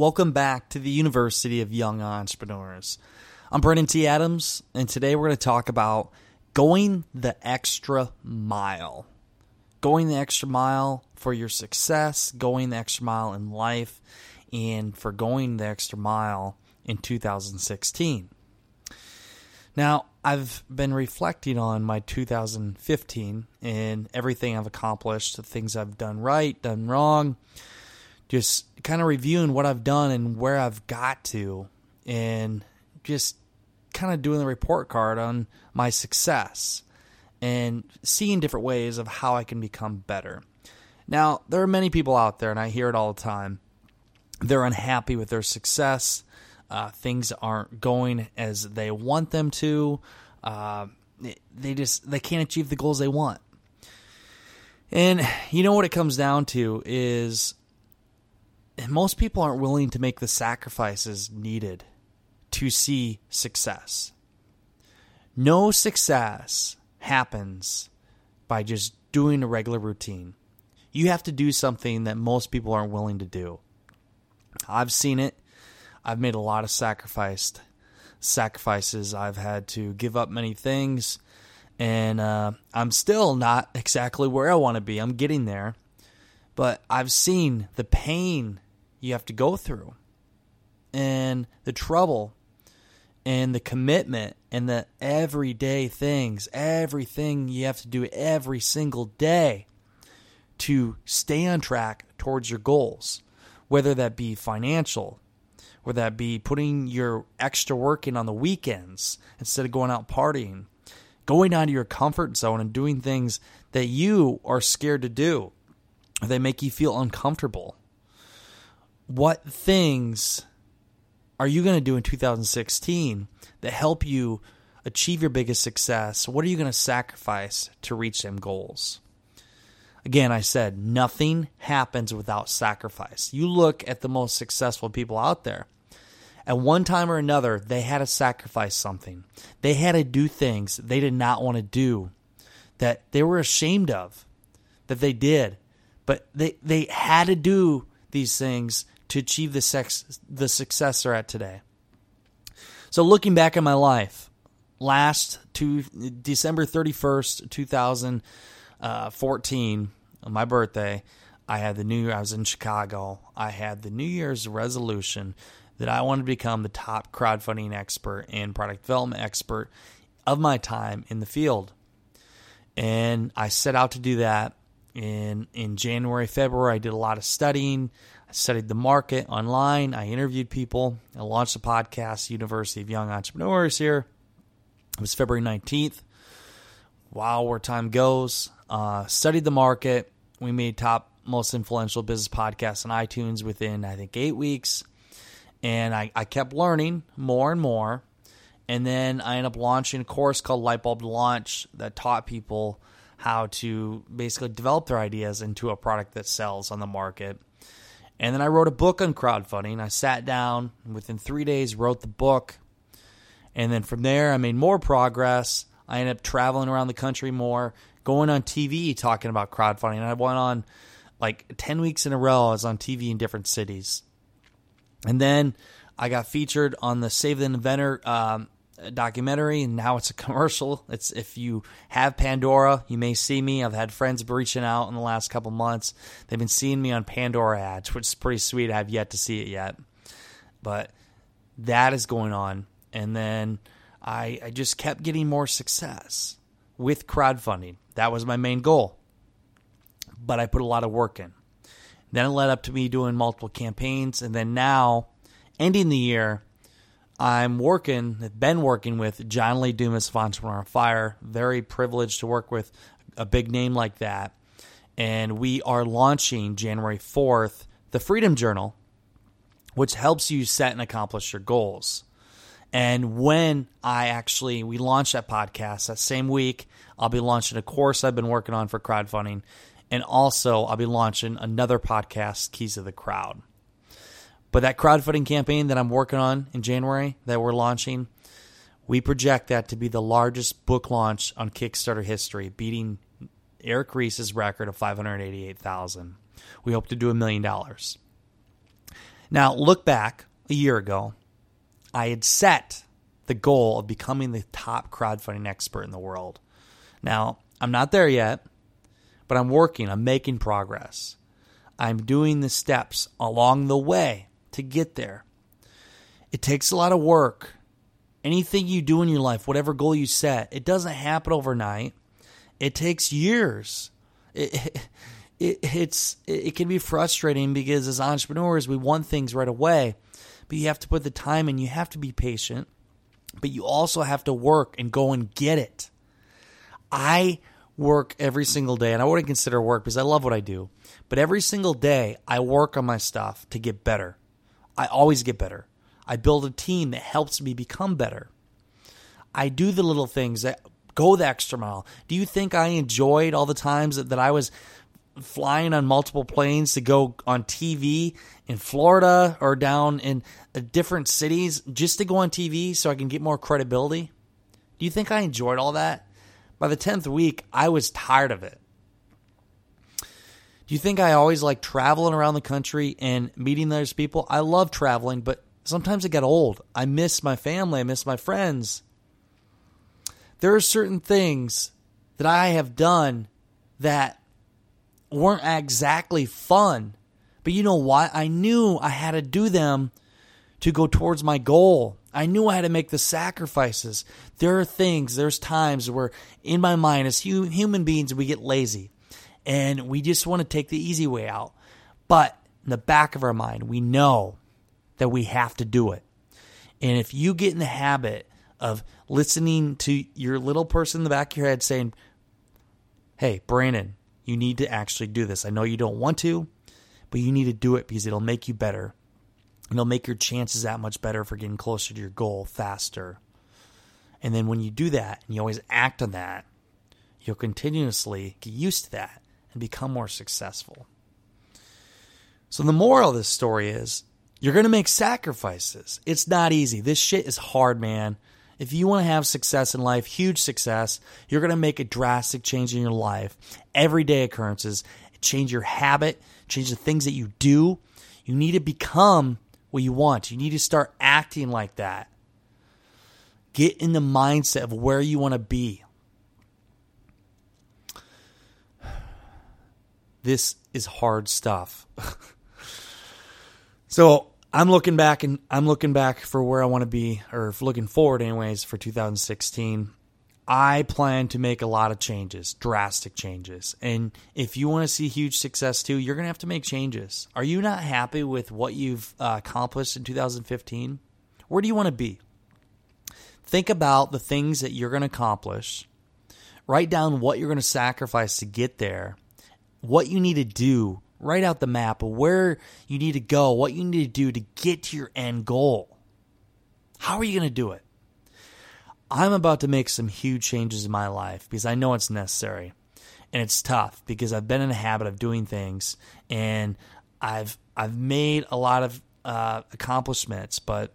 Welcome back to the University of Young Entrepreneurs. I'm Brandon T. Adams, and today we're going to talk about going the extra mile. Going the extra mile for your success, going the extra mile in life, and for going the extra mile in 2016. Now, I've been reflecting on my 2015 and everything I've accomplished, the things I've done right, done wrong, just kind of reviewing what I've done and where I've got to, and just kind of doing the report card on my success and seeing different ways of how I can become better. Now, there are many people out there, and I hear it all the time. They're unhappy with their success. Uh, things aren't going as they want them to. Uh, they just they can't achieve the goals they want. And you know what it comes down to is most people aren't willing to make the sacrifices needed to see success. No success happens by just doing a regular routine. You have to do something that most people aren't willing to do. I've seen it. I've made a lot of sacrificed sacrifices. I've had to give up many things, and uh, I'm still not exactly where I want to be. I'm getting there, but I've seen the pain you have to go through. And the trouble and the commitment and the everyday things, everything you have to do every single day to stay on track towards your goals, whether that be financial, whether that be putting your extra work in on the weekends instead of going out partying, going out of your comfort zone and doing things that you are scared to do, that make you feel uncomfortable what things are you going to do in 2016 that help you achieve your biggest success? What are you going to sacrifice to reach them goals? Again, I said nothing happens without sacrifice. You look at the most successful people out there. At one time or another, they had to sacrifice something. They had to do things they did not want to do, that they were ashamed of, that they did. But they, they had to do these things to achieve the sex the success they're at today. So looking back at my life, last to December 31st, 2014, my birthday, I had the New I was in Chicago. I had the New Year's resolution that I wanted to become the top crowdfunding expert and product development expert of my time in the field. And I set out to do that in in January, February. I did a lot of studying. I studied the market online. I interviewed people. I launched a podcast, University of Young Entrepreneurs here. It was February 19th. Wow, where time goes. Uh, studied the market. We made top most influential business podcasts on iTunes within, I think, eight weeks. And I, I kept learning more and more. And then I ended up launching a course called Lightbulb Launch that taught people how to basically develop their ideas into a product that sells on the market. And then I wrote a book on crowdfunding. I sat down within three days, wrote the book. And then from there, I made more progress. I ended up traveling around the country more, going on TV talking about crowdfunding. I went on like 10 weeks in a row. I was on TV in different cities. And then I got featured on the Save the Inventor um, documentary, and now it's a commercial. It's if you have Pandora, you may see me. I've had friends reaching out in the last couple months. They've been seeing me on Pandora ads, which is pretty sweet. I have yet to see it yet, but that is going on. And then I, I just kept getting more success with crowdfunding. That was my main goal, but I put a lot of work in. Then it led up to me doing multiple campaigns, and then now ending the year I'm working, been working with John Lee Dumas of Entrepreneur Fire. Very privileged to work with a big name like that. And we are launching January 4th the Freedom Journal, which helps you set and accomplish your goals. And when I actually we launched that podcast that same week, I'll be launching a course I've been working on for crowdfunding, and also I'll be launching another podcast, Keys of the Crowd. But that crowdfunding campaign that I'm working on in January that we're launching, we project that to be the largest book launch on Kickstarter history, beating Eric Ries's record of 588,000. We hope to do a million dollars. Now, look back a year ago, I had set the goal of becoming the top crowdfunding expert in the world. Now, I'm not there yet, but I'm working, I'm making progress. I'm doing the steps along the way to get there. It takes a lot of work. Anything you do in your life, whatever goal you set, it doesn't happen overnight. It takes years. It, it, it's it can be frustrating because as entrepreneurs we want things right away, but you have to put the time in. You have to be patient, but you also have to work and go and get it. I work every single day, and I wouldn't consider work because I love what I do. But every single day, I work on my stuff to get better. I always get better. I build a team that helps me become better. I do the little things that go the extra mile. Do you think I enjoyed all the times that, that I was flying on multiple planes to go on TV in Florida or down in uh, different cities just to go on TV so I can get more credibility? Do you think I enjoyed all that? By the 10th week, I was tired of it. Do you think I always like traveling around the country and meeting those people? I love traveling, but sometimes it got old. I miss my family, I miss my friends. There are certain things that I have done that weren't exactly fun. But you know what? I knew I had to do them to go towards my goal. I knew I had to make the sacrifices. There are things, there's times where in my mind, as human beings, we get lazy and we just want to take the easy way out. But in the back of our mind, we know that we have to do it. And if you get in the habit of listening to your little person in the back of your head saying, Hey, Brandon, you need to actually do this. I know you don't want to, but you need to do it because it'll make you better. It'll make your chances that much better for getting closer to your goal faster. And then when you do that and you always act on that, you'll continuously get used to that and become more successful. So the moral of this story is you're going to make sacrifices. It's not easy. This shit is hard, man. If you want to have success in life, huge success, you're going to make a drastic change in your life. Everyday occurrences, change your habit, change the things that you do. You need to become what you want. You need to start acting like that. Get in the mindset of where you want to be. This is hard stuff. so, I'm looking back and I'm looking back for where I want to be, or looking forward, anyways, for 2016. I plan to make a lot of changes, drastic changes. And if you want to see huge success too, you're going to have to make changes. Are you not happy with what you've uh, accomplished in 2015? Where do you want to be? Think about the things that you're going to accomplish. Write down what you're going to sacrifice to get there, what you need to do write out the map of where you need to go, what you need to do to get to your end goal. How are you going to do it? I'm about to make some huge changes in my life because I know it's necessary. And it's tough because I've been in a habit of doing things and I've I've made a lot of uh, accomplishments, but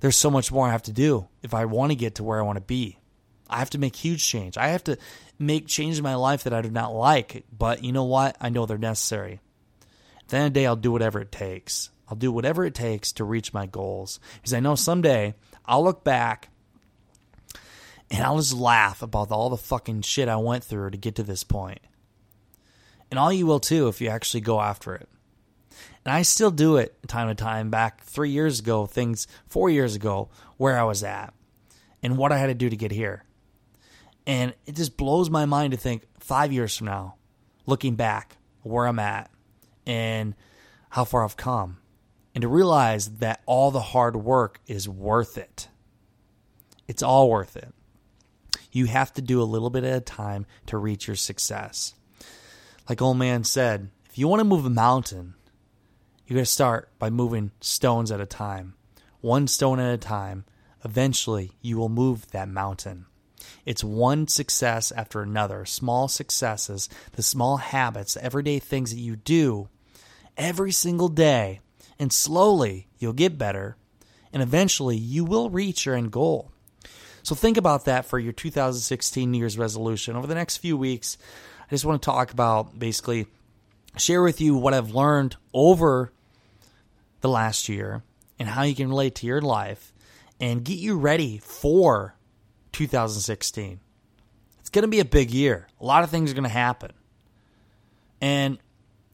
there's so much more I have to do if I want to get to where I want to be. I have to make huge change. I have to make change in my life that I do not like, but you know what? I know they're necessary. At the end of the day, I'll do whatever it takes. I'll do whatever it takes to reach my goals because I know someday I'll look back and I'll just laugh about all the fucking shit I went through to get to this point. And all you will too if you actually go after it. And I still do it time to time back three years ago, things four years ago, where I was at and what I had to do to get here. And it just blows my mind to think five years from now, looking back where I'm at and how far I've come, and to realize that all the hard work is worth it. It's all worth it. You have to do a little bit at a time to reach your success. Like old man said, if you want to move a mountain, You got to start by moving stones at a time, one stone at a time. Eventually, you will move that mountain. It's one success after another, small successes, the small habits, everyday things that you do every single day, and slowly you'll get better, and eventually you will reach your end goal. So think about that for your 2016 New Year's resolution. Over the next few weeks, I just want to talk about basically share with you what I've learned over the last year and how you can relate to your life and get you ready for 2016. It's going to be a big year. A lot of things are going to happen. And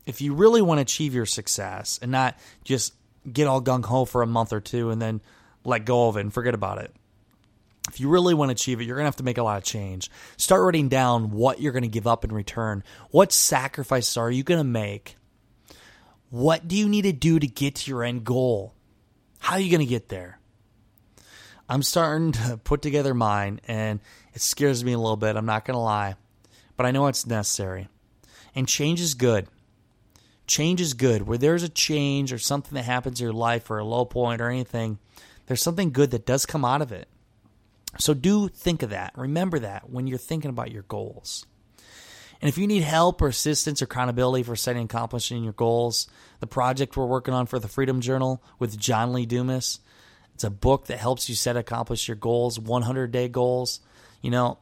if you really want to achieve your success and not just get all gung ho for a month or two and then let go of it and forget about it, if you really want to achieve it, you're going to have to make a lot of change. Start writing down what you're going to give up in return. What sacrifices are you going to make? What do you need to do to get to your end goal? How are you going to get there? I'm starting to put together mine, and it scares me a little bit. I'm not going to lie, but I know it's necessary. And change is good. Change is good. Where there's a change or something that happens in your life or a low point or anything, there's something good that does come out of it. So do think of that. Remember that when you're thinking about your goals. And if you need help or assistance or accountability for setting and accomplishing your goals, the project we're working on for the Freedom Journal with John Lee Dumas, it's a book that helps you set accomplish your goals, 100 day goals. You know,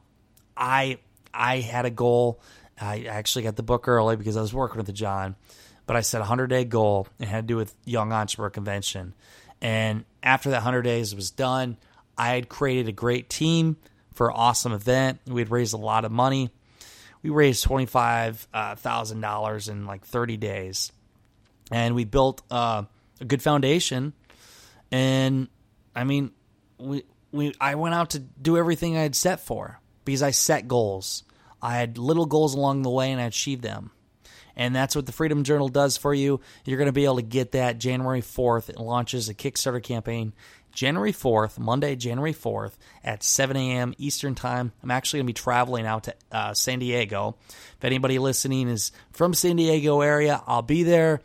I I had a goal. I actually got the book early because I was working with John, but I set a 100 day goal. It had to do with Young Entrepreneur Convention. And after that 100 days was done, I had created a great team for an awesome event. We had raised a lot of money. We raised $25,000 uh, in like 30 days. And we built uh, a good foundation. And I mean, we we I went out to do everything I had set for because I set goals. I had little goals along the way and I achieved them. And that's what the Freedom Journal does for you. You're going to be able to get that January 4th. It launches a Kickstarter campaign January 4th, Monday, January 4th at 7 a.m. Eastern Time. I'm actually going to be traveling out to uh, San Diego. If anybody listening is from San Diego area, I'll be there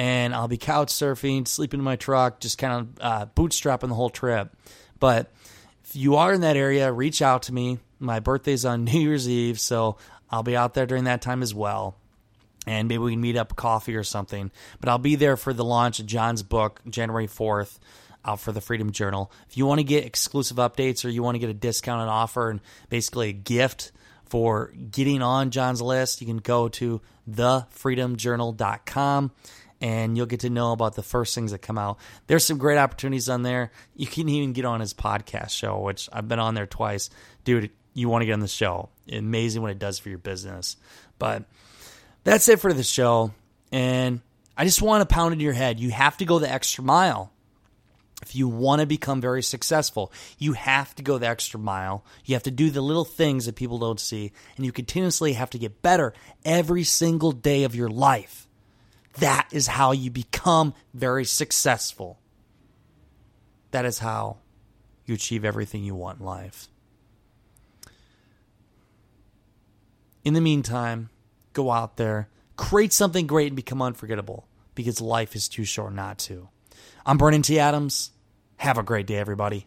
and I'll be couch surfing, sleeping in my truck, just kind of uh, bootstrapping the whole trip. But if you are in that area, reach out to me. My birthday's on New Year's Eve, so I'll be out there during that time as well. And maybe we can meet up coffee or something. But I'll be there for the launch of John's book, January 4th, out for the Freedom Journal. If you want to get exclusive updates or you want to get a discounted offer and basically a gift for getting on John's list, you can go to thefreedomjournal.com and you'll get to know about the first things that come out. There's some great opportunities on there. You can even get on his podcast show, which I've been on there twice. Dude, you want to get on the show. Amazing what it does for your business. But that's it for the show. And I just want to pound in your head. You have to go the extra mile. If you want to become very successful, you have to go the extra mile. You have to do the little things that people don't see, and you continuously have to get better every single day of your life. That is how you become very successful. That is how you achieve everything you want in life. In the meantime, go out there, create something great, and become unforgettable because life is too short not to. I'm Brandon T. Adams. Have a great day, everybody.